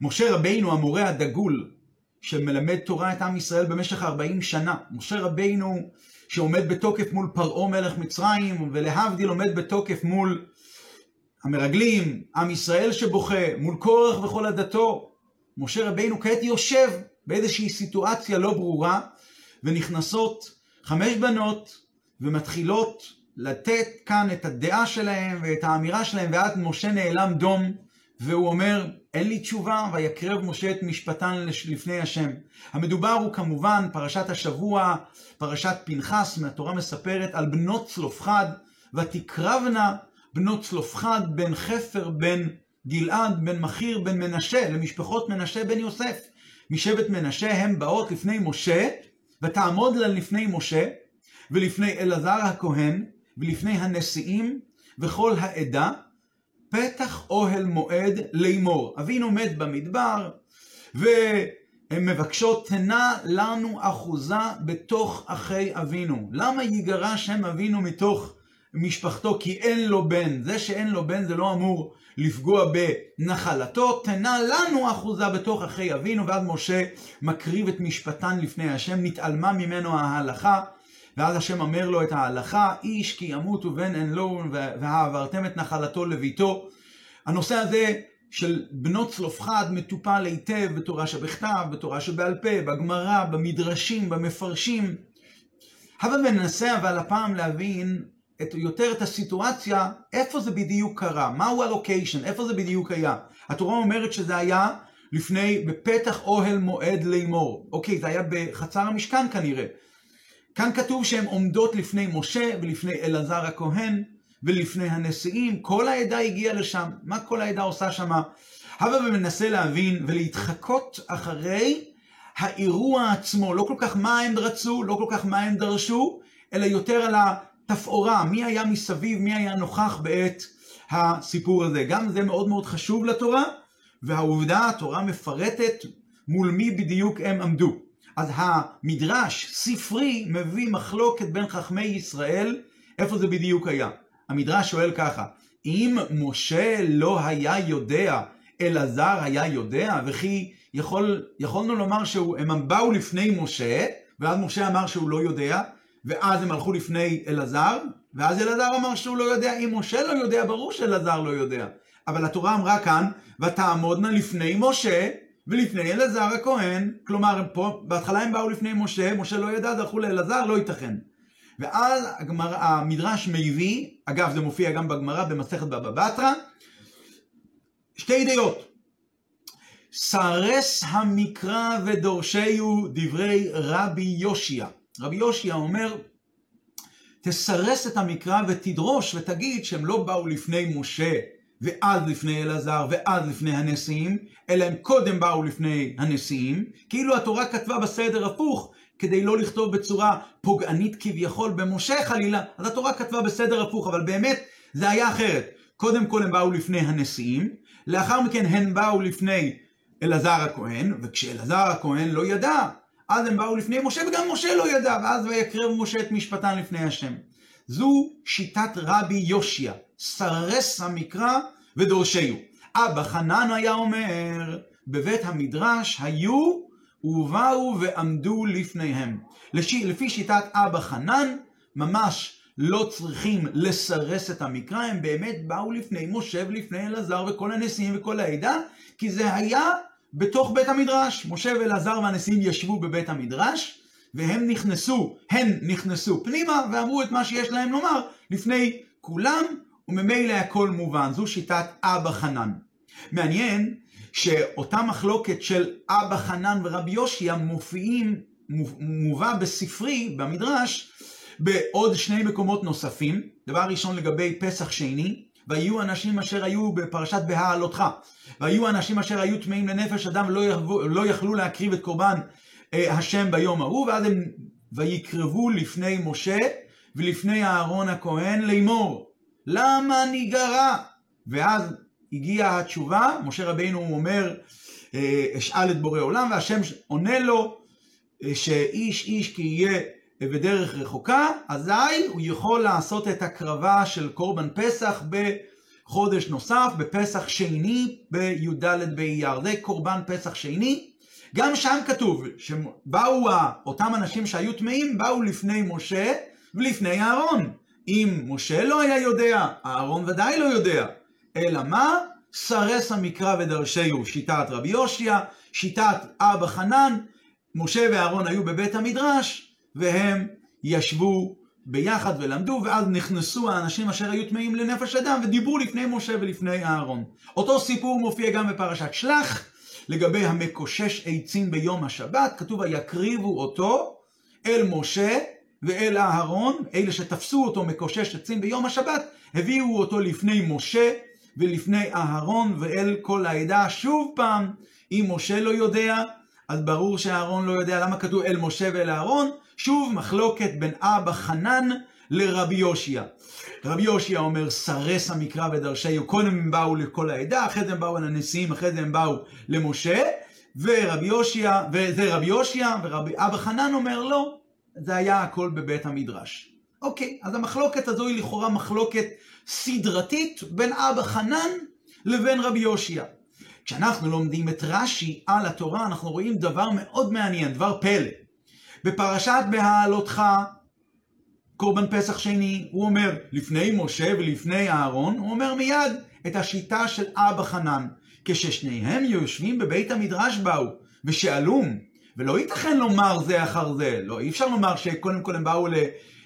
משה רבינו המורה הדגול שמלמד תורה את עם ישראל במשך 40 שנה. משה רבינו שעומד בתוקף מול פרעה מלך מצרים, ולהבדיל עומד בתוקף מול המרגלים, עם ישראל שבוכה, מול קורח וכל עדתו. משה רבינו כעת יושב באיזושהי סיטואציה לא ברורה, ונכנסות חמש בנות ומתחילות לתת כאן את הדעה שלהם ואת האמירה שלהם, ואז משה נאלם דום, והוא אומר, אין לי תשובה, ויקרב משה את משפטן לפני השם. המדובר הוא כמובן פרשת השבוע, פרשת פנחס, מהתורה מספרת על בנות צלופחד, ותקרבנה בנות צלופחד בן חפר בן גלעד בן מכיר בן מנשה, למשפחות מנשה בן יוסף. משבט מנשה הם באות לפני משה, ותעמוד לה לפני משה, ולפני אלעזר הכהן, ולפני הנשיאים, וכל העדה, פתח אוהל מועד לאמור. אבינו מת במדבר, והן מבקשות, תנה לנו אחוזה בתוך אחי אבינו. למה יגרש שם אבינו מתוך משפחתו כי אין לו בן? זה שאין לו בן זה לא אמור לפגוע בנחלתו, תנה לנו אחוזה בתוך אחי אבינו, ואז משה מקריב את משפטן לפני השם, נתעלמה ממנו ההלכה. ואז השם אומר לו את ההלכה, איש כי ימות ובן אין לו, והעברתם את נחלתו לביתו. הנושא הזה של בנות צלופחד מטופל היטב בתורה שבכתב, בתורה שבעל פה, בגמרא, במדרשים, במפרשים. הבה וננסה אבל הפעם להבין את, יותר את הסיטואציה, איפה זה בדיוק קרה, מהו הלוקיישן, איפה זה בדיוק היה. התורה אומרת שזה היה לפני, בפתח אוהל מועד לאמור. אוקיי, זה היה בחצר המשכן כנראה. כאן כתוב שהן עומדות לפני משה ולפני אלעזר הכהן ולפני הנשיאים, כל העדה הגיעה לשם. מה כל העדה עושה שם? הבה ומנסה להבין ולהתחקות אחרי האירוע עצמו, לא כל כך מה הם רצו, לא כל כך מה הם דרשו, אלא יותר על התפאורה, מי היה מסביב, מי היה נוכח בעת הסיפור הזה. גם זה מאוד מאוד חשוב לתורה, והעובדה, התורה מפרטת מול מי בדיוק הם עמדו. אז המדרש, ספרי, מביא מחלוקת בין חכמי ישראל, איפה זה בדיוק היה. המדרש שואל ככה, אם משה לא היה יודע, אלעזר היה יודע, וכי יכול, יכולנו לומר שהם באו לפני משה, ואז משה אמר שהוא לא יודע, ואז הם הלכו לפני אלעזר, ואז אלעזר אמר שהוא לא יודע. אם משה לא יודע, ברור שאלעזר לא יודע. אבל התורה אמרה כאן, ותעמודנה לפני משה, ולפני אלעזר הכהן, כלומר פה, בהתחלה הם באו לפני משה, משה לא ידע, אז הלכו לאלעזר, לא ייתכן. ואז הגמר, המדרש מביא, אגב זה מופיע גם בגמרא במסכת בבא בתרא, שתי דעות. סרס המקרא ודורשיהו דברי רבי יושיע. רבי יושיע אומר, תסרס את המקרא ותדרוש ותגיד שהם לא באו לפני משה ואז לפני אלעזר ואז לפני הנשיאים, אלא הם קודם באו לפני הנשיאים, כאילו התורה כתבה בסדר הפוך, כדי לא לכתוב בצורה פוגענית כביכול במשה חלילה, אז התורה כתבה בסדר הפוך, אבל באמת זה היה אחרת. קודם כל הם באו לפני הנשיאים, לאחר מכן הם באו לפני אלעזר הכהן, וכשאלעזר הכהן לא ידע, אז הם באו לפני משה, וגם משה לא ידע, ואז ויקרב משה את משפטן לפני השם. זו שיטת רבי יושיע, סרס המקרא ודורשיהו. אבא חנן היה אומר, בבית המדרש היו ובאו ועמדו לפניהם. לפי, לפי שיטת אבא חנן, ממש לא צריכים לסרס את המקרא, הם באמת באו לפני משה ולפני אלעזר וכל הנשיאים וכל העדה, כי זה היה בתוך בית המדרש. משה ואלעזר והנשיאים ישבו בבית המדרש, והם נכנסו, הן נכנסו פנימה ואמרו את מה שיש להם לומר לפני כולם, וממילא הכל מובן. זו שיטת אבא חנן. מעניין שאותה מחלוקת של אבא חנן ורבי יושיע מופיעים, מובא בספרי, במדרש, בעוד שני מקומות נוספים. דבר ראשון לגבי פסח שני, והיו אנשים אשר היו בפרשת בהעלותך, והיו אנשים אשר היו טמאים לנפש אדם לא, יחבו, לא יכלו להקריב את קורבן אה, השם ביום ההוא, ואז הם ויקרבו לפני משה ולפני אהרון הכהן לאמור, למה ניגרע? ואז הגיעה התשובה, משה רבינו אומר, אה, אשאל את בורא עולם, והשם עונה לו, אה, שאיש איש כי יהיה בדרך רחוקה, אזי הוא יכול לעשות את הקרבה של קורבן פסח חודש נוסף בפסח שני בי"ד באייר. זה קורבן פסח שני. גם שם כתוב שבאו אותם אנשים שהיו טמאים, באו לפני משה ולפני אהרון. אם משה לא היה יודע, אהרון ודאי לא יודע. אלא מה? סרס המקרא ודרשהו שיטת רבי יושיע, שיטת אבא חנן, משה ואהרון היו בבית המדרש, והם ישבו ביחד ולמדו, ואז נכנסו האנשים אשר היו טמאים לנפש אדם, ודיברו לפני משה ולפני אהרון. אותו סיפור מופיע גם בפרשת שלח, לגבי המקושש עצים ביום השבת, כתוב ויקריבו אותו אל משה ואל אהרון, אלה שתפסו אותו מקושש עצים ביום השבת, הביאו אותו לפני משה ולפני אהרון ואל כל העדה. שוב פעם, אם משה לא יודע, אז ברור שאהרון לא יודע למה כתוב אל משה ואל אהרון. שוב מחלוקת בין אבא חנן לרבי יושיע. רבי יושיע אומר, סרס המקרא ודרשהו, קודם הם באו לכל העדה, אחרי זה הם באו לנשיאים, אחרי זה הם באו למשה, ורבי יושיע, וזה רבי יושיע, ורבי אבא חנן אומר, לא, זה היה הכל בבית המדרש. אוקיי, אז המחלוקת הזו היא לכאורה מחלוקת סדרתית בין אבא חנן לבין רבי יושיע. כשאנחנו לומדים את רש"י על התורה, אנחנו רואים דבר מאוד מעניין, דבר פלא. בפרשת בהעלותך, קורבן פסח שני, הוא אומר, לפני משה ולפני אהרון, הוא אומר מיד את השיטה של אבא חנן. כששניהם יושבים בבית המדרש באו, ושאלום, ולא ייתכן לומר זה אחר זה, לא, אי אפשר לומר שקודם כל הם באו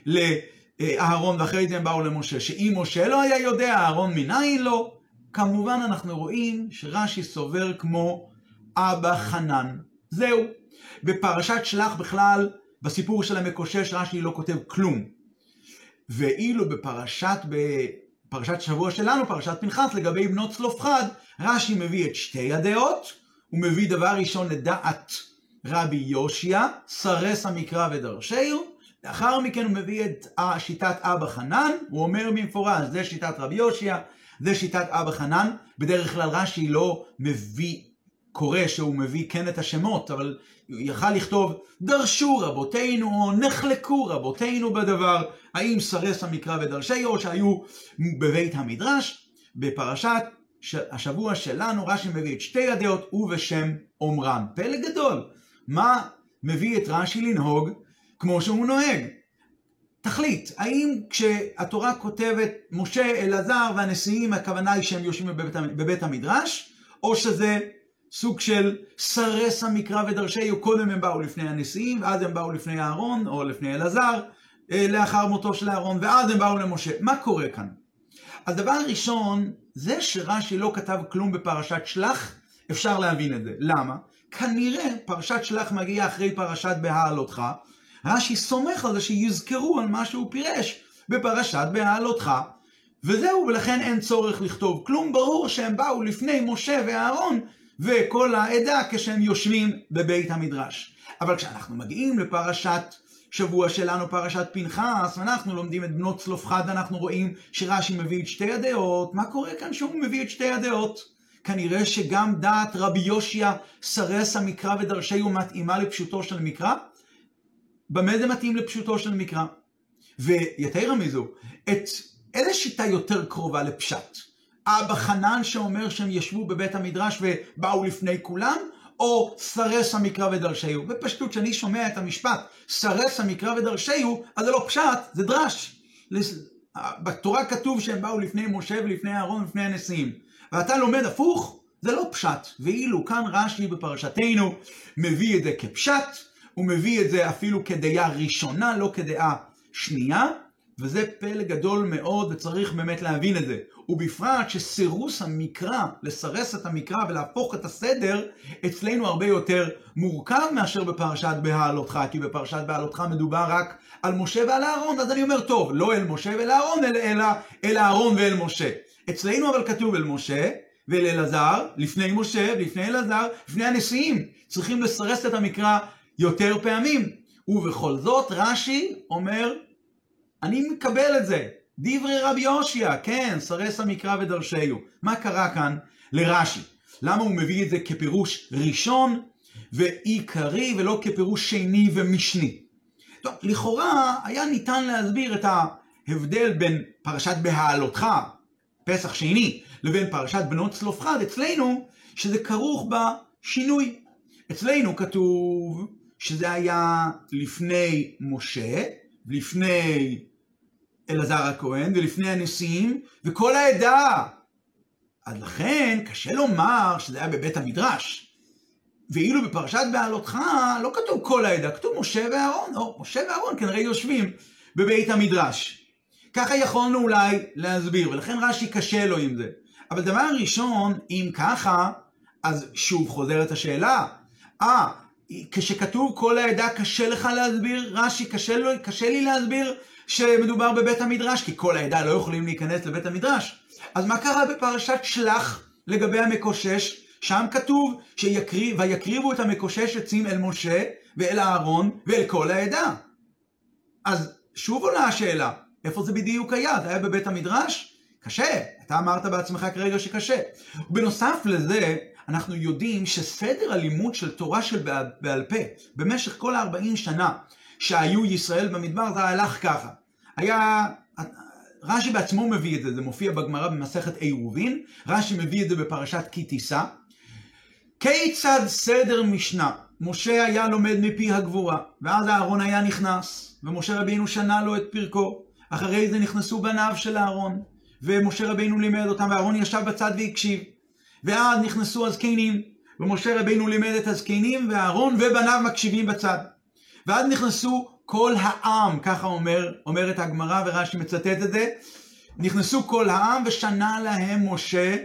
לאהרון ואחרי זה הם באו למשה, שאם משה לא היה יודע, אהרון מנין לא? כמובן אנחנו רואים שרש"י סובר כמו אבא חנן. זהו. בפרשת שלח בכלל, בסיפור של המקושש, רש"י לא כותב כלום. ואילו בפרשת, בפרשת שבוע שלנו, פרשת פנחס, לגבי בנות צלופחד, רש"י מביא את שתי הדעות, הוא מביא דבר ראשון לדעת רבי יושיע, סרס המקרא ודרשהו, לאחר מכן הוא מביא את שיטת אבא חנן, הוא אומר במפורש, זה שיטת רבי יושיע, זה שיטת אבא חנן, בדרך כלל רש"י לא מביא, קורא שהוא מביא כן את השמות, אבל הוא יכל לכתוב דרשו רבותינו או נחלקו רבותינו בדבר, האם סרס המקרא ודרשי או שהיו בבית המדרש, בפרשת השבוע שלנו רש"י מביא את שתי הדעות ובשם אומרם. פלא גדול. מה מביא את רש"י לנהוג כמו שהוא נוהג? תחליט, האם כשהתורה כותבת משה, אלעזר והנשיאים, הכוונה היא שהם יושבים בבית, בבית המדרש, או שזה סוג של סרס המקרא ודרשהו, קודם הם באו לפני הנשיאים, ואז הם באו לפני אהרון, או לפני אלעזר, אה, לאחר מותו של אהרון, ואז הם באו למשה. מה קורה כאן? אז דבר ראשון, זה שרש"י לא כתב כלום בפרשת שלח, אפשר להבין את זה. למה? כנראה פרשת שלח מגיעה אחרי פרשת בהעלותך, רש"י סומך על זה שיזכרו על מה שהוא פירש בפרשת בהעלותך, וזהו, ולכן אין צורך לכתוב כלום. ברור שהם באו לפני משה ואהרון וכל העדה כשהם יושבים בבית המדרש. אבל כשאנחנו מגיעים לפרשת שבוע שלנו, פרשת פנחס, ואנחנו לומדים את בנות צלופחד, אנחנו רואים שרש"י מביא את שתי הדעות. מה קורה כאן שהוא מביא את שתי הדעות? כנראה שגם דעת רבי יושיע, סרס המקרא ודרשהו מתאימה לפשוטו של מקרא? במה זה מתאים לפשוטו של מקרא? ויתרה מזו, את איזה שיטה יותר קרובה לפשט? אבא חנן שאומר שהם ישבו בבית המדרש ובאו לפני כולם, או סרס המקרא ודרשהו. בפשטות, כשאני שומע את המשפט סרס המקרא ודרשהו, אז זה לא פשט, זה דרש. בתורה כתוב שהם באו לפני משה ולפני אהרון ולפני הנשיאים. ואתה לומד הפוך, זה לא פשט. ואילו כאן רש"י בפרשתנו מביא את זה כפשט, הוא מביא את זה אפילו כדעה ראשונה, לא כדעה שנייה, וזה פלא גדול מאוד וצריך באמת להבין את זה. ובפרט שסירוס המקרא, לסרס את המקרא ולהפוך את הסדר, אצלנו הרבה יותר מורכב מאשר בפרשת בהעלותך, כי בפרשת בהעלותך מדובר רק על משה ועל אהרון, אז אני אומר, טוב, לא אל משה ואל אהרון, אלא, אל אהרון ואל משה. אצלנו אבל כתוב אל משה ואל אלעזר, לפני משה ולפני אלעזר, לפני הנשיאים. צריכים לסרס את המקרא יותר פעמים. ובכל זאת רש"י אומר, אני מקבל את זה. דברי רבי יושיע, כן, סרס המקרא ודרשהו. מה קרה כאן לרש"י? למה הוא מביא את זה כפירוש ראשון ועיקרי ולא כפירוש שני ומשני? טוב, לכאורה היה ניתן להסביר את ההבדל בין פרשת בהעלותך פסח שני לבין פרשת בנות צלופחד, אצלנו שזה כרוך בשינוי. אצלנו כתוב שזה היה לפני משה, לפני אלעזר הכהן ולפני הנשיאים, וכל העדה. אז לכן קשה לומר שזה היה בבית המדרש. ואילו בפרשת בעלותך לא כתוב כל העדה, כתוב משה ואהרון, או משה ואהרון כנראה יושבים בבית המדרש. ככה יכולנו אולי להסביר, ולכן רש"י קשה לו עם זה. אבל דבר ראשון, אם ככה, אז שוב חוזרת השאלה. אה, כשכתוב כל העדה קשה לך להסביר, רש"י קשה, לו, קשה לי להסביר שמדובר בבית המדרש, כי כל העדה לא יכולים להיכנס לבית המדרש. אז מה קרה בפרשת שלח לגבי המקושש? שם כתוב שיקריב, ויקריבו את המקושש עצים אל משה ואל אהרון ואל כל העדה. אז שוב עולה השאלה, איפה זה בדיוק היה? זה היה בבית המדרש? קשה. אתה אמרת בעצמך כרגע שקשה. בנוסף לזה, אנחנו יודעים שסדר הלימוד של תורה של בעל, בעל פה במשך כל ה-40 שנה שהיו ישראל במדבר זה הלך ככה. היה, רש"י בעצמו מביא את זה, זה מופיע בגמרא במסכת עירובין, רש"י מביא את זה בפרשת כי תישא. כיצד סדר משנה? משה היה לומד מפי הגבורה, ואז אהרון היה נכנס, ומשה רבינו שנה לו את פרקו. אחרי זה נכנסו בניו של אהרון, ומשה רבינו לימד אותם, ואהרון ישב בצד והקשיב. ואז נכנסו הזקנים, ומשה רבינו לימד את הזקנים, ואהרון ובניו מקשיבים בצד. ואז נכנסו כל העם, ככה אומר, אומרת הגמרא, ורש"י מצטט את זה, נכנסו כל העם ושנה להם משה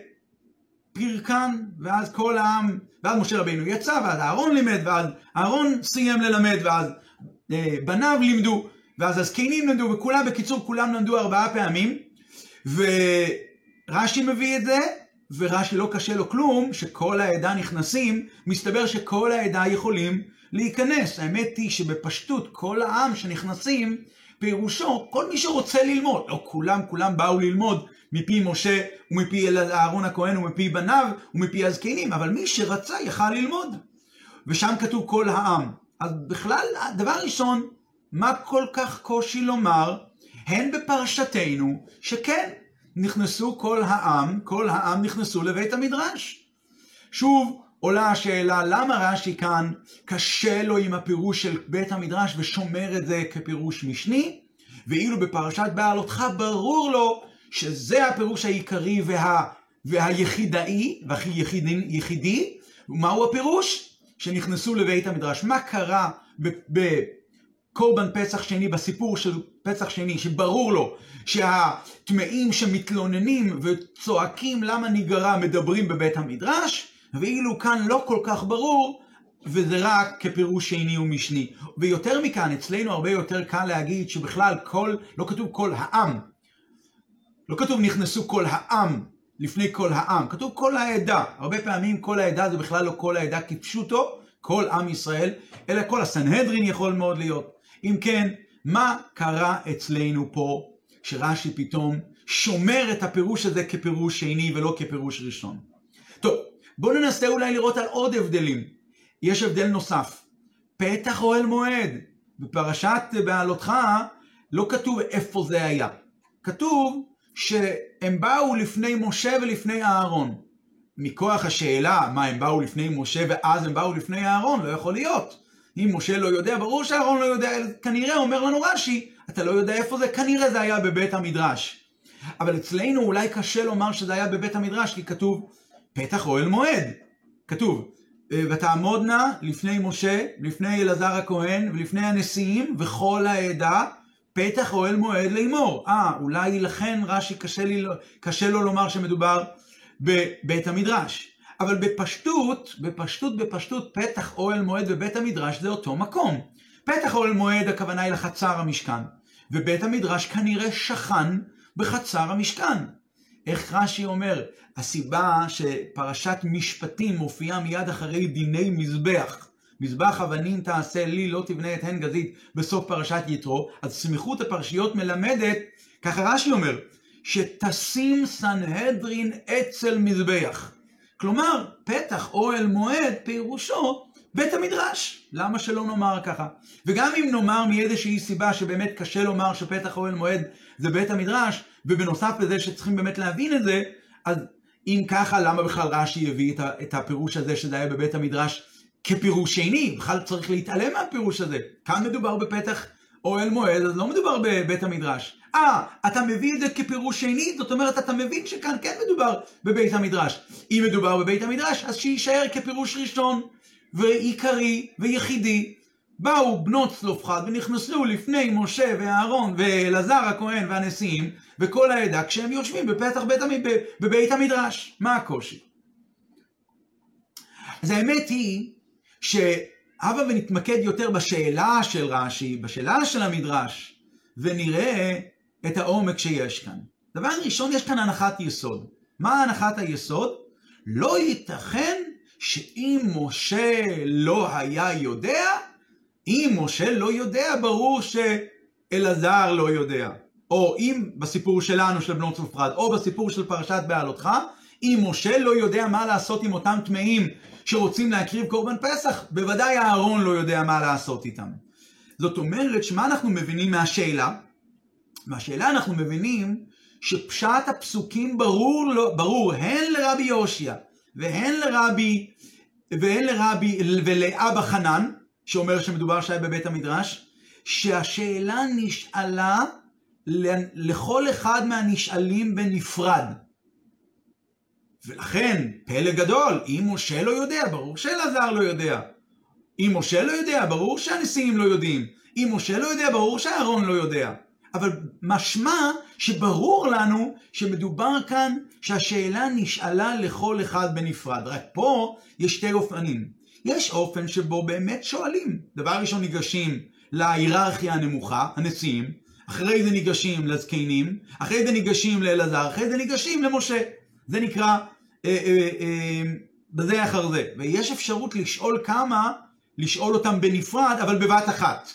פרקן, ואז כל העם, ואז משה רבינו יצא, ואז אהרון לימד, ואז אהרון סיים ללמד, ואז אה, בניו לימדו, ואז הזקנים למדו, וכולם, בקיצור, כולם למדו ארבעה פעמים, ורש"י מביא את זה, ורש"י לא קשה לו כלום, שכל העדה נכנסים, מסתבר שכל העדה יכולים להיכנס. האמת היא שבפשטות כל העם שנכנסים, פירושו כל מי שרוצה ללמוד. לא כולם, כולם באו ללמוד מפי משה ומפי אהרון הכהן ומפי בניו ומפי הזקנים, אבל מי שרצה יכל ללמוד. ושם כתוב כל העם. אז בכלל, דבר ראשון, מה כל כך קושי לומר, הן בפרשתנו, שכן, נכנסו כל העם, כל העם נכנסו לבית המדרש. שוב, עולה השאלה למה רש"י כאן קשה לו עם הפירוש של בית המדרש ושומר את זה כפירוש משני, ואילו בפרשת בעלותך ברור לו שזה הפירוש העיקרי וה, והיחידאי, והכי יחידי, יחידי, ומהו הפירוש? שנכנסו לבית המדרש. מה קרה בקורבן פסח שני, בסיפור של פסח שני, שברור לו שהטמאים שמתלוננים וצועקים למה ניגרע מדברים בבית המדרש, ואילו כאן לא כל כך ברור, וזה רק כפירוש שני ומשני. ויותר מכאן, אצלנו הרבה יותר קל להגיד שבכלל כל, לא כתוב כל העם, לא כתוב נכנסו כל העם לפני כל העם, כתוב כל העדה. הרבה פעמים כל העדה זה בכלל לא כל העדה כפשוטו, כל עם ישראל, אלא כל הסנהדרין יכול מאוד להיות. אם כן, מה קרה אצלנו פה, שרש"י פתאום שומר את הפירוש הזה כפירוש שני ולא כפירוש ראשון? טוב, בואו ננסה אולי לראות על עוד הבדלים. יש הבדל נוסף. פתח אוהל מועד. בפרשת בעלותך לא כתוב איפה זה היה. כתוב שהם באו לפני משה ולפני אהרון. מכוח השאלה מה הם באו לפני משה ואז הם באו לפני אהרון, לא יכול להיות. אם משה לא יודע, ברור שאהרון לא יודע, כנראה אומר לנו רש"י, אתה לא יודע איפה זה, כנראה זה היה בבית המדרש. אבל אצלנו אולי קשה לומר שזה היה בבית המדרש, כי כתוב פתח אוהל מועד. כתוב, ותעמודנה לפני משה, לפני אלעזר הכהן ולפני הנשיאים וכל העדה, פתח אוהל מועד לאמור. אה, אולי לכן רש"י קשה, קשה לו לומר שמדובר בבית המדרש. אבל בפשטות, בפשטות, בפשטות, פתח אוהל מועד ובית המדרש זה אותו מקום. פתח אוהל מועד הכוונה היא לחצר המשכן, ובית המדרש כנראה שכן בחצר המשכן. איך רש"י אומר? הסיבה שפרשת משפטים מופיעה מיד אחרי דיני מזבח. מזבח אבנים תעשה לי, לא תבנה את הן גזית בסוף פרשת יתרו, אז סמיכות הפרשיות מלמדת, ככה רש"י אומר, שתשים סנהדרין אצל מזבח. כלומר, פתח אוהל מועד פירושו בית המדרש. למה שלא נאמר ככה? וגם אם נאמר מאיזושהי סיבה שבאמת קשה לומר שפתח אוהל מועד זה בית המדרש, ובנוסף לזה שצריכים באמת להבין את זה, אז אם ככה, למה בכלל רש"י הביא את הפירוש הזה שזה היה בבית המדרש כפירוש שני? בכלל צריך להתעלם מהפירוש הזה. כאן מדובר בפתח אוהל מועד, אז לא מדובר בבית המדרש. אה, אתה מביא את זה כפירוש שני, זאת אומרת, אתה מבין שכאן כן מדובר בבית המדרש. אם מדובר בבית המדרש, אז שיישאר כפירוש ראשון, ועיקרי, ויחידי. באו בנות צלופחד ונכנסו לפני משה ואהרון ואלעזר הכהן והנשיאים וכל העדה כשהם יושבים בפתח בית, בבית המדרש. מה הקושי? אז האמת היא שהבה ונתמקד יותר בשאלה של רש"י, בשאלה של המדרש, ונראה את העומק שיש כאן. דבר ראשון, יש כאן הנחת יסוד. מה הנחת היסוד? לא ייתכן שאם משה לא היה יודע, אם משה לא יודע, ברור שאלעזר לא יודע. או אם בסיפור שלנו של בנות צופרד, או בסיפור של פרשת בעלותך, אם משה לא יודע מה לעשות עם אותם טמאים שרוצים להקריב קורבן פסח, בוודאי אהרון לא יודע מה לעשות איתם. זאת אומרת, שמה אנחנו מבינים מהשאלה? מהשאלה אנחנו מבינים שפשט הפסוקים ברור, לא, ברור הן לרבי יושיע והן לרבי, והן לרבי ולאבא חנן, שאומר שמדובר שהיה בבית המדרש, שהשאלה נשאלה לכל אחד מהנשאלים בנפרד. ולכן, פלא גדול, אם משה לא יודע, ברור שאלעזר לא יודע. אם משה לא יודע, ברור שהנשיאים לא יודעים. אם משה לא יודע, ברור שאהרון לא יודע. אבל משמע שברור לנו שמדובר כאן שהשאלה נשאלה לכל אחד בנפרד. רק פה יש שתי אופנים. יש אופן שבו באמת שואלים. דבר ראשון ניגשים להיררכיה הנמוכה, הנשיאים, אחרי זה ניגשים לזקנים, אחרי זה ניגשים לאלעזר, אחרי זה ניגשים למשה. זה נקרא בזה אחר זה. ויש אפשרות לשאול כמה, לשאול אותם בנפרד, אבל בבת אחת.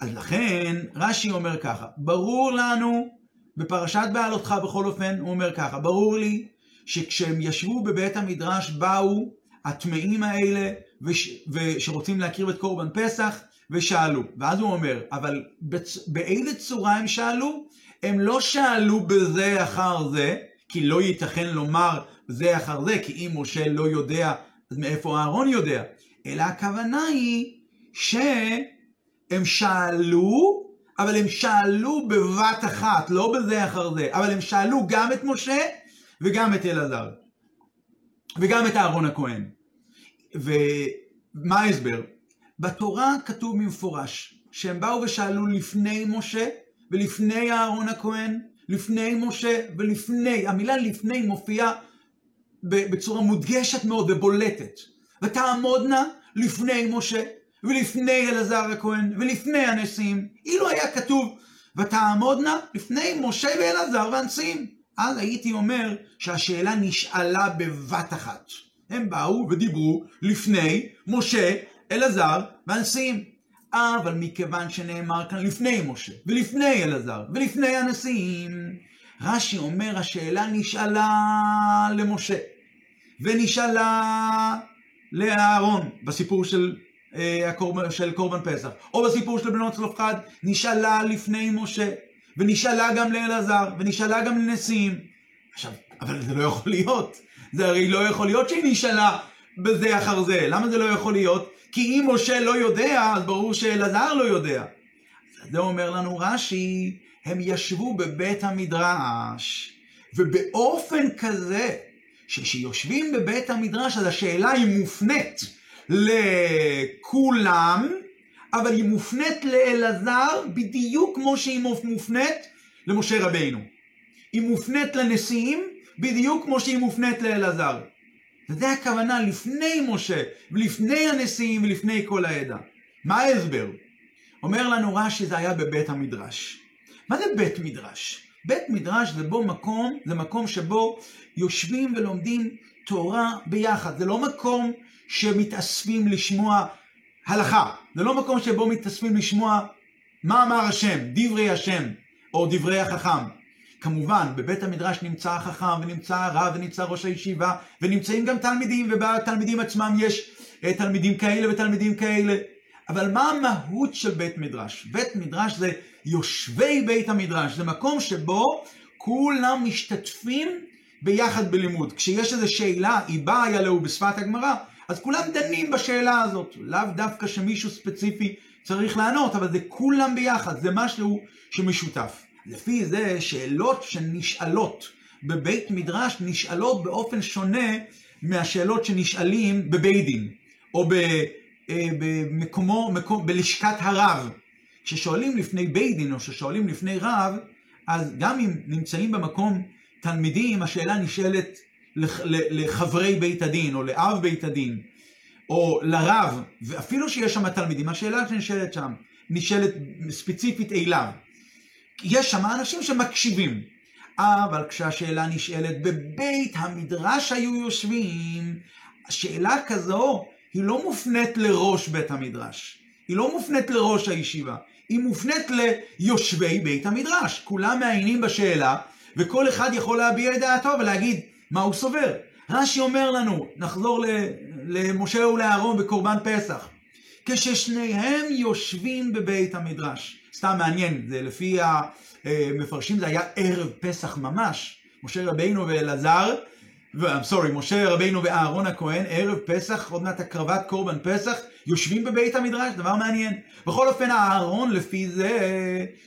אז לכן רש"י אומר ככה, ברור לנו, בפרשת בעלותך בכל אופן, הוא אומר ככה, ברור לי שכשהם ישבו בבית המדרש באו הטמאים האלה וש, ושרוצים להקריב את קורבן פסח ושאלו. ואז הוא אומר, אבל בצ... באיזה צורה הם שאלו? הם לא שאלו בזה אחר זה, כי לא ייתכן לומר זה אחר זה, כי אם משה לא יודע, אז מאיפה אהרון יודע? אלא הכוונה היא שהם שאלו, אבל הם שאלו בבת אחת, לא בזה אחר זה, אבל הם שאלו גם את משה וגם את אלעזר. וגם את אהרון הכהן. ומה ההסבר? בתורה כתוב במפורש שהם באו ושאלו לפני משה ולפני אהרון הכהן, לפני משה ולפני, המילה לפני מופיעה בצורה מודגשת מאוד ובולטת. ותעמודנה לפני משה ולפני אלעזר הכהן ולפני הנשיאים. אילו היה כתוב ותעמודנה לפני משה ואלעזר והנשיאים. אז הייתי אומר שהשאלה נשאלה בבת אחת. הם באו ודיברו לפני משה, אלעזר והנשיאים. אבל מכיוון שנאמר כאן לפני משה, ולפני אלעזר, ולפני הנשיאים, רש"י אומר השאלה נשאלה למשה, ונשאלה לאהרון, בסיפור של, אה, הקורבן, של קורבן פסח, או בסיפור של בנות צלופחד, נשאלה לפני משה, ונשאלה גם לאלעזר, ונשאלה גם לנשיאים. עכשיו, אבל זה לא יכול להיות. זה הרי לא יכול להיות שהיא נשאלה בזה אחר זה. למה זה לא יכול להיות? כי אם משה לא יודע, אז ברור שאלעזר לא יודע. זה אומר לנו רש"י, הם ישבו בבית המדרש, ובאופן כזה, שכשיושבים בבית המדרש, אז השאלה היא מופנית לכולם, אבל היא מופנית לאלעזר בדיוק כמו שהיא מופנית למשה רבינו. היא מופנית לנשיאים בדיוק כמו שהיא מופנית לאלעזר. וזה הכוונה לפני משה, ולפני הנשיאים, ולפני כל העדה. מה ההסבר? אומר לנו רש"י שזה היה בבית המדרש. מה זה בית מדרש? בית מדרש זה בו מקום, זה מקום שבו יושבים ולומדים תורה ביחד. זה לא מקום שמתאספים לשמוע הלכה. זה לא מקום שבו מתאספים לשמוע מה אמר השם, דברי השם, או דברי החכם. כמובן, בבית המדרש נמצא החכם, ונמצא הרב, ונמצא ראש הישיבה, ונמצאים גם תלמידים, ובתלמידים עצמם יש אה, תלמידים כאלה ותלמידים כאלה. אבל מה המהות של בית מדרש? בית מדרש זה יושבי בית המדרש, זה מקום שבו כולם משתתפים ביחד בלימוד. כשיש איזו שאלה, היא באה יעלהו בשפת הגמרא, אז כולם דנים בשאלה הזאת. לאו דווקא שמישהו ספציפי צריך לענות, אבל זה כולם ביחד, זה משהו שמשותף. לפי זה, שאלות שנשאלות בבית מדרש נשאלות באופן שונה מהשאלות שנשאלים בבית דין, או אה, במקומו, מקום, בלשכת הרב. כששואלים לפני בית דין או כששואלים לפני רב, אז גם אם נמצאים במקום תלמידים, השאלה נשאלת לחברי בית הדין, או לאב בית הדין, או לרב, ואפילו שיש שם תלמידים, השאלה שנשאלת שם, נשאלת ספציפית אליו. יש שם אנשים שמקשיבים, אבל כשהשאלה נשאלת בבית המדרש היו יושבים, השאלה כזו היא לא מופנית לראש בית המדרש, היא לא מופנית לראש הישיבה, היא מופנית ליושבי בית המדרש. כולם מעיינים בשאלה, וכל אחד יכול להביע את דעתו ולהגיד מה הוא סובר. רש"י אומר לנו, נחזור למשה ולאהרון בקורבן פסח, כששניהם יושבים בבית המדרש. סתם מעניין, זה לפי המפרשים זה היה ערב פסח ממש. משה רבינו ואלעזר סורי, משה רבינו ואהרון הכהן, ערב פסח, עוד מעט הקרבת קורבן פסח, יושבים בבית המדרש, דבר מעניין. בכל אופן, אהרון לפי זה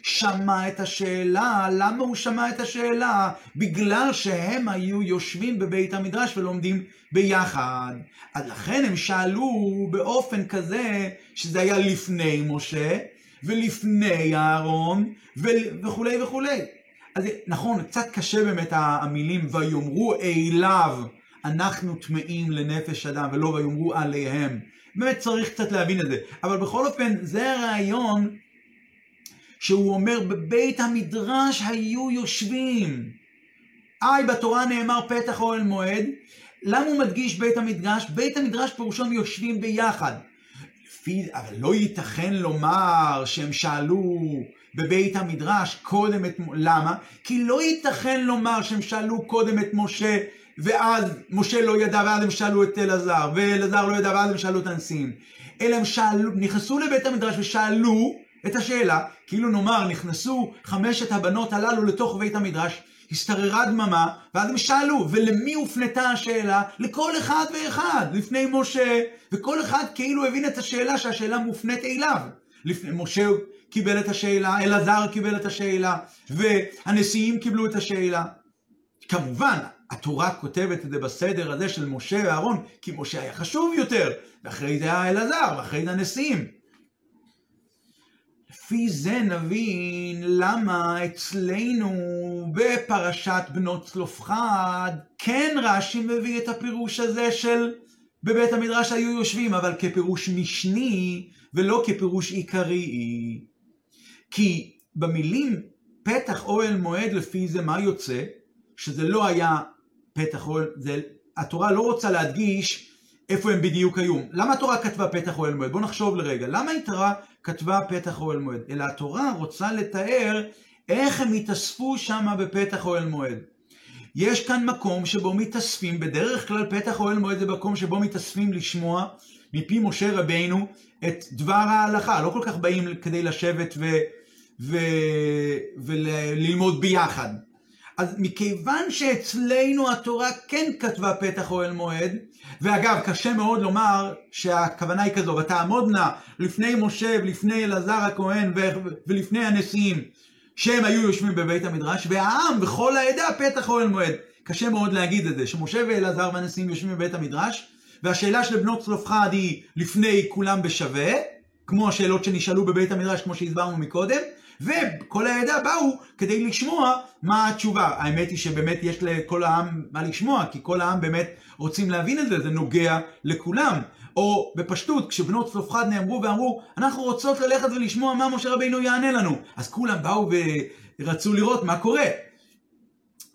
שמע את השאלה, למה הוא שמע את השאלה? בגלל שהם היו יושבים בבית המדרש ולומדים ביחד. אז לכן הם שאלו באופן כזה, שזה היה לפני משה, ולפני אהרון, וכולי וכולי. אז נכון, קצת קשה באמת המילים ויאמרו אליו אנחנו טמאים לנפש אדם ולא ויאמרו עליהם. באמת צריך קצת להבין את זה. אבל בכל אופן, זה הרעיון שהוא אומר בבית המדרש היו יושבים. היי, בתורה נאמר פתח אוהל מועד. למה הוא מדגיש בית המדרש? בית המדרש פירושו יושבים ביחד. לפי, אבל לא ייתכן לומר שהם שאלו בבית המדרש קודם את... למה? כי לא ייתכן לומר שהם שאלו קודם את משה ואז משה לא ידע ואז הם שאלו את אלעזר ואלעזר לא ידע ואז הם שאלו את הנשיאים. אלא הם שאלו, נכנסו לבית המדרש ושאלו את השאלה, כאילו נאמר נכנסו חמשת הבנות הללו לתוך בית המדרש, השתררה דממה, ואז הם שאלו, ולמי הופנתה השאלה? לכל אחד ואחד, לפני משה, וכל אחד כאילו הבין את השאלה שהשאלה מופנית אליו. לפני משה קיבל את השאלה, אלעזר קיבל את השאלה, והנשיאים קיבלו את השאלה. כמובן, התורה כותבת את זה בסדר הזה של משה ואהרון, כי משה היה חשוב יותר, ואחרי זה היה אלעזר, ואחרי זה הנשיאים. לפי זה נבין למה אצלנו בפרשת בנות צלופחד כן רש"י מביא את הפירוש הזה של בבית המדרש היו יושבים, אבל כפירוש משני ולא כפירוש עיקרי. כי במילים פתח אוהל מועד לפי זה מה יוצא? שזה לא היה פתח אוהל, זה, התורה לא רוצה להדגיש איפה הם בדיוק היו. למה התורה כתבה פתח אוהל מועד? בואו נחשוב לרגע. למה התורה כתבה פתח אוהל מועד? אלא התורה רוצה לתאר איך הם התאספו שם בפתח אוהל מועד. יש כאן מקום שבו מתאספים, בדרך כלל פתח אוהל מועד זה מקום שבו מתאספים לשמוע מפי משה רבינו את דבר ההלכה. לא כל כך באים כדי לשבת ו... ו... וללמוד ביחד. אז מכיוון שאצלנו התורה כן כתבה פתח אוהל מועד, ואגב, קשה מאוד לומר שהכוונה היא כזו, ותעמודנה לפני משה ולפני אלעזר הכהן ולפני הנשיאים, שהם היו יושבים בבית המדרש, והעם וכל העדה פתח אוהל מועד. קשה מאוד להגיד את זה, שמשה ואלעזר והנשיאים יושבים בבית המדרש, והשאלה של בנות צלופחד היא לפני כולם בשווה, כמו השאלות שנשאלו בבית המדרש, כמו שהסברנו מקודם, וכל העדה באו כדי לשמוע מה התשובה. האמת היא שבאמת יש לכל העם מה לשמוע, כי כל העם באמת רוצים להבין את זה, זה נוגע לכולם. או בפשטות, כשבנות צלופחד נאמרו ואמרו, אנחנו רוצות ללכת ולשמוע מה משה רבינו יענה לנו. אז כולם באו ורצו לראות מה קורה.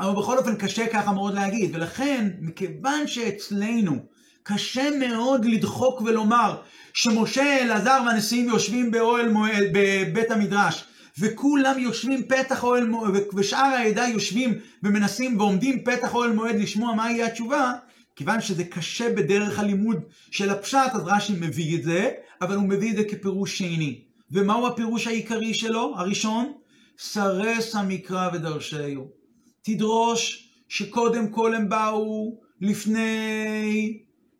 אבל בכל אופן קשה ככה מאוד להגיד, ולכן, מכיוון שאצלנו קשה מאוד לדחוק ולומר שמשה, אלעזר והנשיאים יושבים באוהל מועד, בבית המדרש, וכולם יושבים פתח אוהל מועד, ושאר העדה יושבים ומנסים ועומדים פתח אוהל מועד לשמוע מה יהיה התשובה, כיוון שזה קשה בדרך הלימוד של הפשט, אז רש"י מביא את זה, אבל הוא מביא את זה כפירוש שני. ומהו הפירוש העיקרי שלו? הראשון, סרס המקרא ודרשהו. תדרוש שקודם כל הם באו לפני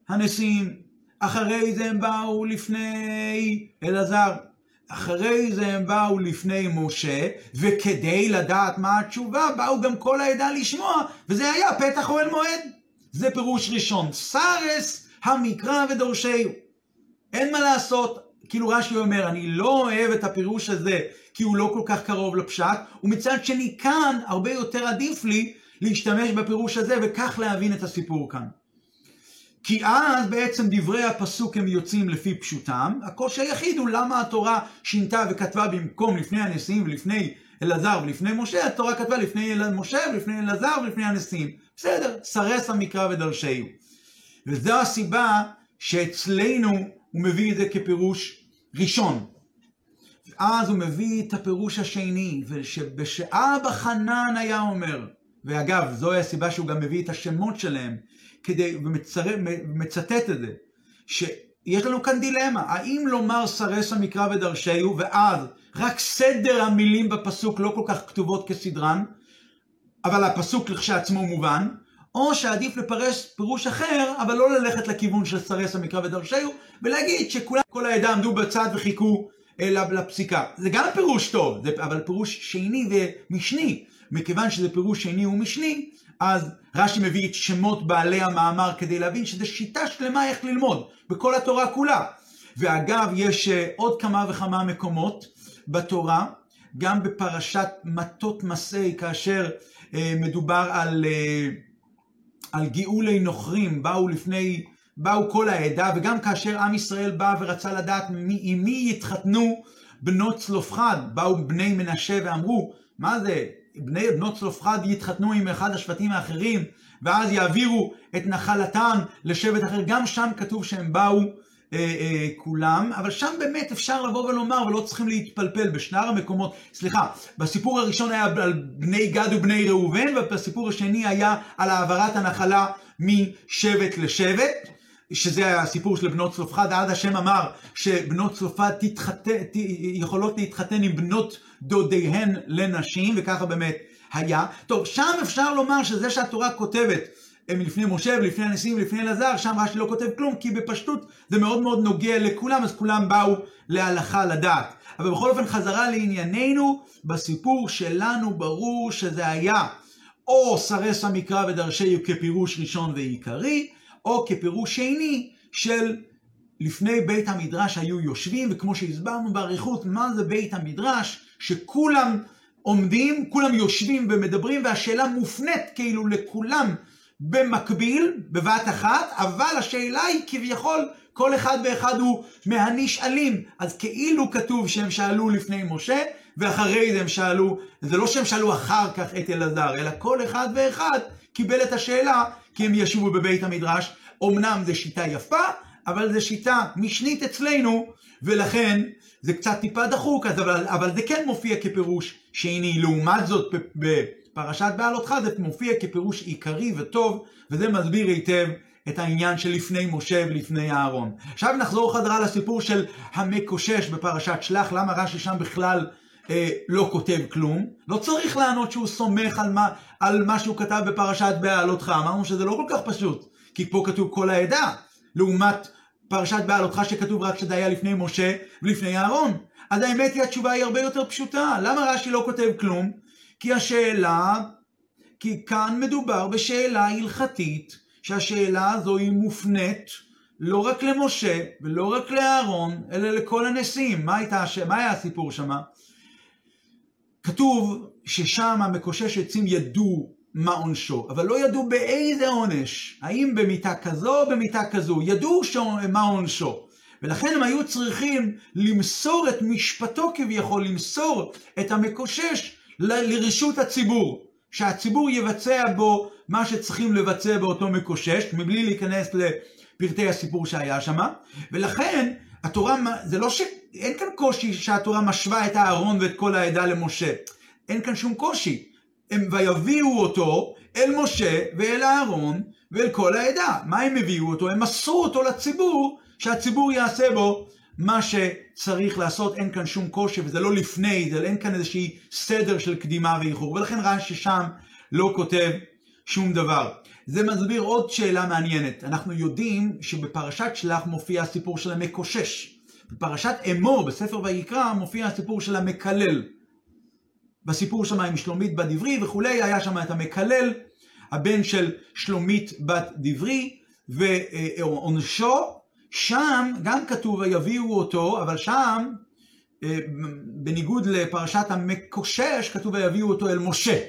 הנשיאים, אחרי זה הם באו לפני אלעזר, אחרי זה הם באו לפני משה, וכדי לדעת מה התשובה, באו גם כל העדה לשמוע, וזה היה פתח אוהל מועד. זה פירוש ראשון, סרס המקרא ודורשהו. אין מה לעשות, כאילו רש"י אומר, אני לא אוהב את הפירוש הזה, כי הוא לא כל כך קרוב לפשט, ומצד שני כאן הרבה יותר עדיף לי להשתמש בפירוש הזה, וכך להבין את הסיפור כאן. כי אז בעצם דברי הפסוק הם יוצאים לפי פשוטם, הקושי היחיד הוא למה התורה שינתה וכתבה במקום לפני הנשיאים ולפני אלעזר ולפני משה, התורה כתבה לפני משה ולפני אלעזר ולפני הנשיאים. בסדר, סרס המקרא ודרשהו. וזו הסיבה שאצלנו הוא מביא את זה כפירוש ראשון. ואז הוא מביא את הפירוש השני, ושבשעה בחנן היה אומר, ואגב, זוהי הסיבה שהוא גם מביא את השמות שלהם, כדי, ומצטט את זה, שיש לנו כאן דילמה, האם לומר סרס המקרא ודרשהו, ואז רק סדר המילים בפסוק לא כל כך כתובות כסדרן, אבל הפסוק לכשעצמו מובן, או שעדיף לפרש פירוש אחר, אבל לא ללכת לכיוון של סרס המקרא ודרשהו, ולהגיד שכולם, כל העדה עמדו בצד וחיכו לפסיקה. זה גם פירוש טוב, אבל פירוש שני ומשני. מכיוון שזה פירוש שני ומשני, אז רש"י מביא את שמות בעלי המאמר כדי להבין שזו שיטה שלמה איך ללמוד, בכל התורה כולה. ואגב, יש אה, עוד כמה וכמה מקומות בתורה, גם בפרשת מטות מסעי, כאשר אה, מדובר על, אה, על גאולי נוכרים, באו לפני, באו כל העדה, וגם כאשר עם ישראל בא ורצה לדעת עם מי יתחתנו בנות צלופחד, באו בני מנשה ואמרו, מה זה, בני בנות צלופחד יתחתנו עם אחד השבטים האחרים, ואז יעבירו את נחלתם לשבט אחר. גם שם כתוב שהם באו אה, אה, כולם, אבל שם באמת אפשר לבוא ולומר, ולא צריכים להתפלפל בשנר המקומות. סליחה, בסיפור הראשון היה על בני גד ובני ראובן, ובסיפור השני היה על העברת הנחלה משבט לשבט. שזה הסיפור של בנות צלופחד, עד השם אמר שבנות תתחתן, יכולות להתחתן עם בנות דודיהן לנשים, וככה באמת היה. טוב, שם אפשר לומר שזה שהתורה כותבת מלפני משה ולפני הנשיאים ולפני אלעזר, שם רש"י לא כותב כלום, כי בפשטות זה מאוד מאוד נוגע לכולם, אז כולם באו להלכה לדעת. אבל בכל אופן, חזרה לענייננו, בסיפור שלנו ברור שזה היה או סרס המקרא ודרשי כפירוש ראשון ועיקרי, או כפירוש שני של לפני בית המדרש היו יושבים, וכמו שהסברנו באריכות, מה זה בית המדרש, שכולם עומדים, כולם יושבים ומדברים, והשאלה מופנית כאילו לכולם במקביל, בבת אחת, אבל השאלה היא כביכול, כל אחד ואחד הוא מהנשאלים. אז כאילו כתוב שהם שאלו לפני משה, ואחרי זה הם שאלו, זה לא שהם שאלו אחר כך את אלעזר, אלא כל אחד ואחד קיבל את השאלה, כי הם ישבו בבית המדרש. אמנם זו שיטה יפה, אבל זו שיטה משנית אצלנו, ולכן זה קצת טיפה דחוק, אבל, אבל זה כן מופיע כפירוש שני. לעומת זאת, בפרשת בעלותך זה מופיע כפירוש עיקרי וטוב, וזה מסביר היטב את העניין של לפני משה ולפני אהרון. עכשיו נחזור חזרה לסיפור של המקושש בפרשת שלח, למה רש"י שם בכלל אה, לא כותב כלום. לא צריך לענות שהוא סומך על מה, על מה שהוא כתב בפרשת בעלותך, אמרנו שזה לא כל כך פשוט, כי פה כתוב כל העדה, לעומת פרשת בעלותך שכתוב רק שזה היה לפני משה ולפני אהרון. אז האמת היא התשובה היא הרבה יותר פשוטה. למה רש"י לא כותב כלום? כי השאלה, כי כאן מדובר בשאלה הלכתית, שהשאלה הזו היא מופנית לא רק למשה ולא רק לאהרון, אלא לכל הנשיאים. מה, הייתה, מה היה הסיפור שמה? כתוב ששם המקושש עצים ידעו מה עונשו, אבל לא ידעו באיזה עונש, האם במיטה כזו או במיטה כזו, ידעו מה עונשו. ולכן הם היו צריכים למסור את משפטו כביכול, למסור את המקושש לרשות הציבור, שהציבור יבצע בו מה שצריכים לבצע באותו מקושש, מבלי להיכנס לפרטי הסיפור שהיה שם, ולכן התורה, זה לא ש... אין כאן קושי שהתורה משווה את אהרון ואת כל העדה למשה. אין כאן שום קושי. הם ויביאו אותו אל משה ואל אהרון ואל כל העדה. מה הם הביאו אותו? הם מסרו אותו לציבור, שהציבור יעשה בו מה שצריך לעשות. אין כאן שום קושי, וזה לא לפני, זה אין כאן איזשהי סדר של קדימה ואיחור. ולכן רש"י ששם לא כותב שום דבר. זה מסביר עוד שאלה מעניינת. אנחנו יודעים שבפרשת שלח מופיע הסיפור של המקושש. בפרשת אמור, בספר ויקרא, מופיע הסיפור של המקלל. בסיפור שם עם שלומית בת דברי וכולי, היה שם את המקלל, הבן של שלומית בת דברי, ועונשו, שם גם כתוב ויביאו אותו, אבל שם, אה, בניגוד לפרשת המקושש, כתוב ויביאו אותו אל משה.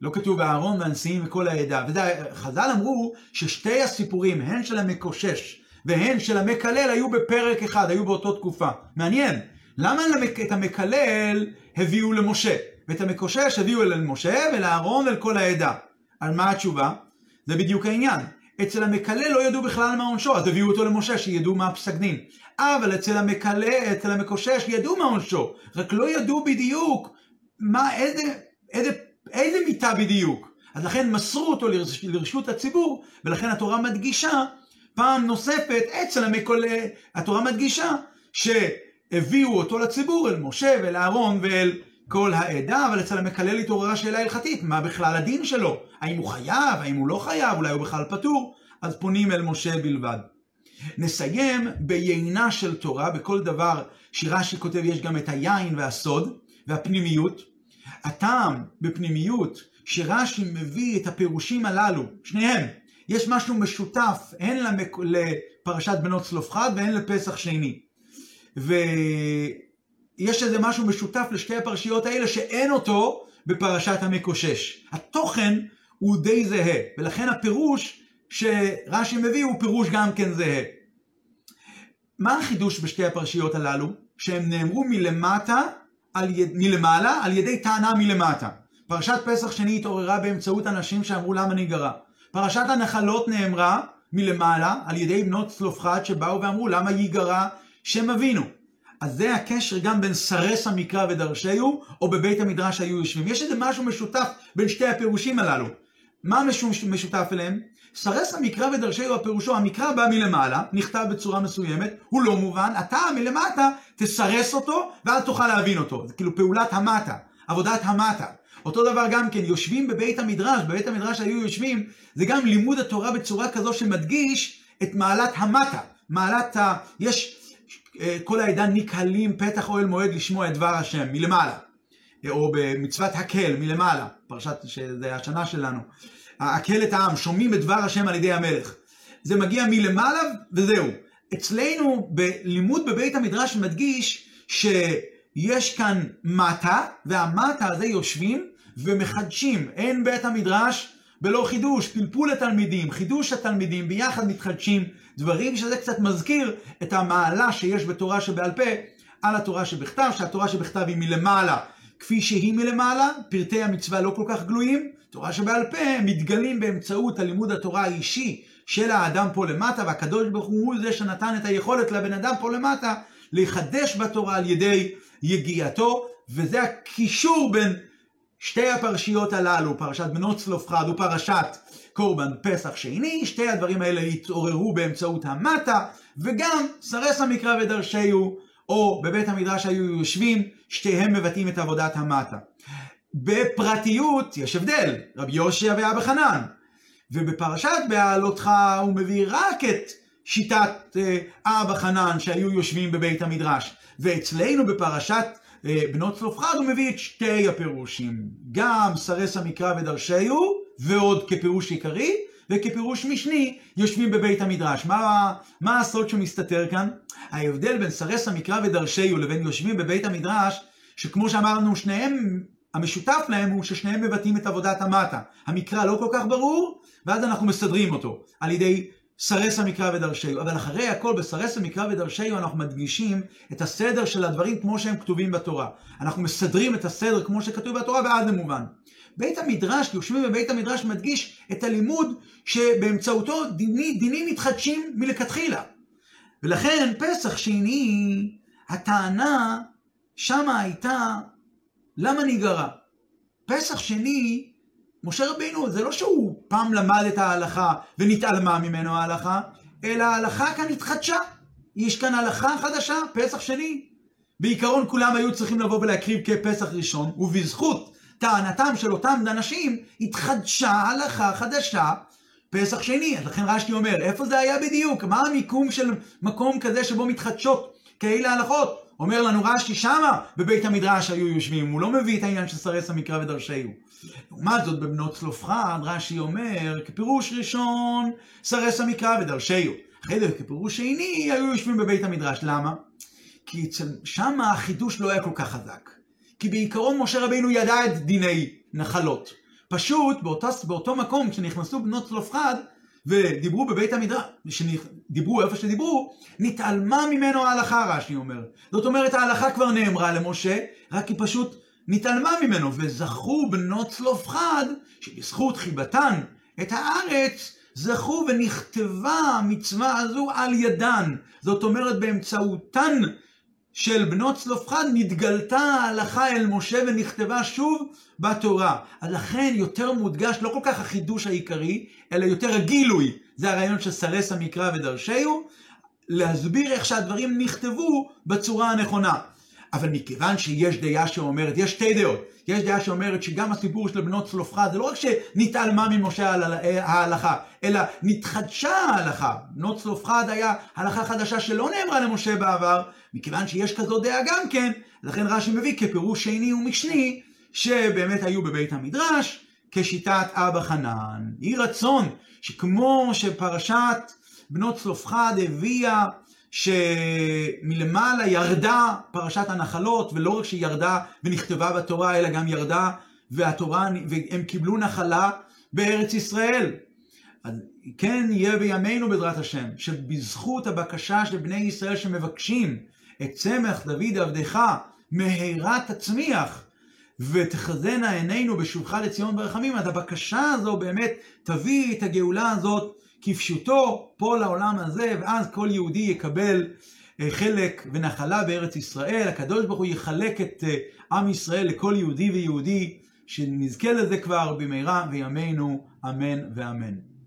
לא כתוב אהרון והנשיאים וכל העדה. וחז"ל אמרו ששתי הסיפורים, הן של המקושש והן של המקלל, היו בפרק אחד, היו באותו תקופה. מעניין, למה את המקלל הביאו למשה, ואת המקושש הביאו אל משה ולאהרון ואל כל העדה? על מה התשובה? זה בדיוק העניין. אצל המקלל לא ידעו בכלל מה עונשו, אז הביאו אותו למשה, שידעו מה פסק דין. אבל אצל המקלל, אצל המקושש, ידעו מה עונשו, רק לא ידעו בדיוק מה, איזה, איזה איזה מיטה בדיוק? אז לכן מסרו אותו לרש, לרשות הציבור, ולכן התורה מדגישה פעם נוספת אצל המקולה, התורה מדגישה שהביאו אותו לציבור, אל משה ואל אהרון ואל כל העדה, אבל אצל המקלל התעוררה שאלה הלכתית, מה בכלל הדין שלו? האם הוא חייב, האם הוא לא חייב, אולי הוא בכלל פטור? אז פונים אל משה בלבד. נסיים ביינה של תורה, בכל דבר שרש"י כותב יש גם את היין והסוד והפנימיות. הטעם בפנימיות שרש"י מביא את הפירושים הללו, שניהם, יש משהו משותף הן למק... לפרשת בנות צלופחד והן לפסח שני. ויש איזה משהו משותף לשתי הפרשיות האלה שאין אותו בפרשת המקושש. התוכן הוא די זהה, ולכן הפירוש שרש"י מביא הוא פירוש גם כן זהה. מה החידוש בשתי הפרשיות הללו? שהם נאמרו מלמטה על יד, מלמעלה על ידי טענה מלמטה. פרשת פסח שני התעוררה באמצעות אנשים שאמרו למה ניגרע. פרשת הנחלות נאמרה מלמעלה על ידי בנות צלופחד שבאו ואמרו למה ייגרע שם אבינו. אז זה הקשר גם בין סרס המקרא ודרשהו, או בבית המדרש היו יושבים. יש איזה משהו משותף בין שתי הפירושים הללו. מה משותף אליהם? סרס המקרא ודרשהו הפירושו, המקרא בא מלמעלה, נכתב בצורה מסוימת, הוא לא מובן, אתה מלמטה תסרס אותו ואז תוכל להבין אותו. זה כאילו פעולת המטה, עבודת המטה. אותו דבר גם כן, יושבים בבית המדרש, בבית המדרש היו יושבים, זה גם לימוד התורה בצורה כזו שמדגיש את מעלת המטה. מעלת ה... יש, אה, כל העדה נקהלים פתח אוהל מועד לשמוע את דבר השם, מלמעלה. או במצוות הקל, מלמעלה, פרשת שזה השנה שלנו. הקהל את העם, שומעים את דבר השם על ידי המלך. זה מגיע מלמעלה וזהו. אצלנו בלימוד בבית המדרש מדגיש שיש כאן מטה, והמטה הזה יושבים ומחדשים. אין בית המדרש בלא חידוש, פלפול לתלמידים, חידוש התלמידים, ביחד מתחדשים דברים שזה קצת מזכיר את המעלה שיש בתורה שבעל פה על התורה שבכתב, שהתורה שבכתב היא מלמעלה כפי שהיא מלמעלה, פרטי המצווה לא כל כך גלויים, תורה שבעל פה מתגלים באמצעות הלימוד התורה האישי של האדם פה למטה, והקדוש ברוך הוא זה שנתן את היכולת לבן אדם פה למטה לחדש בתורה על ידי יגיעתו, וזה הקישור בין שתי הפרשיות הללו, פרשת בנות צלופחד ופרשת קורבן פסח שני, שתי הדברים האלה התעוררו באמצעות המטה, וגם סרס המקרא ודרשהו, או בבית המדרש היו יושבים, שתיהם מבטאים את עבודת המטה. בפרטיות יש הבדל, רבי יושע ואבא חנן. ובפרשת בהעלותך הוא מביא רק את שיטת אה, אבא חנן שהיו יושבים בבית המדרש. ואצלנו בפרשת בנות צלופחד הוא מביא את שתי הפירושים. גם סרס המקרא ודרשהו, ועוד כפירוש עיקרי, וכפירוש משני יושבים בבית המדרש. מה, מה הסוד שמסתתר כאן? ההבדל בין סרס המקרא ודרשהו לבין יושבים בבית המדרש, שכמו שאמרנו, שניהם המשותף להם הוא ששניהם מבטאים את עבודת המטה. המקרא לא כל כך ברור, ואז אנחנו מסדרים אותו על ידי סרס המקרא ודרשהו. אבל אחרי הכל בסרס המקרא ודרשהו אנחנו מדגישים את הסדר של הדברים כמו שהם כתובים בתורה. אנחנו מסדרים את הסדר כמו שכתוב בתורה ואז זה מובן. בית המדרש, יושבים בבית המדרש מדגיש את הלימוד שבאמצעותו דיני, דינים מתחדשים מלכתחילה. ולכן פסח שני, הטענה שמה הייתה למה ניגרע? פסח שני, משה רבינו, זה לא שהוא פעם למד את ההלכה ונתעלמה ממנו ההלכה, אלא ההלכה כאן התחדשה. יש כאן הלכה חדשה, פסח שני. בעיקרון כולם היו צריכים לבוא ולהקריב כפסח ראשון, ובזכות טענתם של אותם אנשים, התחדשה הלכה חדשה, פסח שני. אז לכן רש"י אומר, איפה זה היה בדיוק? מה המיקום של מקום כזה שבו מתחדשות כאלה הלכות? אומר לנו רש"י, שמה בבית המדרש היו יושבים, הוא לא מביא את העניין של סרס המקרא ודרשהו. לעומת זאת, בבנות צלופחד, רש"י אומר, כפירוש ראשון, סרס המקרא ודרשהו. אחרי זה, כפירוש שני, היו יושבים בבית המדרש. למה? כי שם החידוש לא היה כל כך חזק. כי בעיקרון משה רבינו ידע את דיני נחלות. פשוט באותו, באותו מקום, כשנכנסו בנות צלופחד, ודיברו בבית המדרש, דיברו איפה שדיברו, נתעלמה ממנו ההלכה, רש"י אומר. זאת אומרת, ההלכה כבר נאמרה למשה, רק היא פשוט נתעלמה ממנו, וזכו בנות צלופחד, שבזכות חיבתן את הארץ, זכו ונכתבה המצווה הזו על ידן. זאת אומרת, באמצעותן של בנות צלופחד נתגלתה ההלכה אל משה ונכתבה שוב בתורה. אז לכן יותר מודגש לא כל כך החידוש העיקרי, אלא יותר הגילוי. זה הרעיון של סרס המקרא ודרשהו, להסביר איך שהדברים נכתבו בצורה הנכונה. אבל מכיוון שיש דעה שאומרת, יש שתי דעות, יש דעה שאומרת שגם הסיפור של בנות צלופחד זה לא רק שנתעלמה ממשה ההלכה, אלא נתחדשה ההלכה. בנות צלופחד היה הלכה חדשה שלא נאמרה למשה בעבר, מכיוון שיש כזו דעה גם כן, לכן רש"י מביא כפירוש שני ומשני, שבאמת היו בבית המדרש, כשיטת אבא חנן. יהי רצון שכמו שפרשת בנות צלופחד הביאה שמלמעלה ירדה פרשת הנחלות, ולא רק שהיא ירדה ונכתבה בתורה, אלא גם ירדה והתורה, והם קיבלו נחלה בארץ ישראל. אז כן יהיה בימינו בעזרת השם, שבזכות הבקשה של בני ישראל שמבקשים את צמח דוד עבדך מהרה תצמיח ותחזינה עינינו בשובך לציון ברחמים, אז הבקשה הזו באמת תביא את הגאולה הזאת כפשוטו פה לעולם הזה, ואז כל יהודי יקבל אה, חלק ונחלה בארץ ישראל. הקדוש ברוך הוא יחלק את אה, עם ישראל לכל יהודי ויהודי, שנזכה לזה כבר במהרה בימינו, אמן ואמן.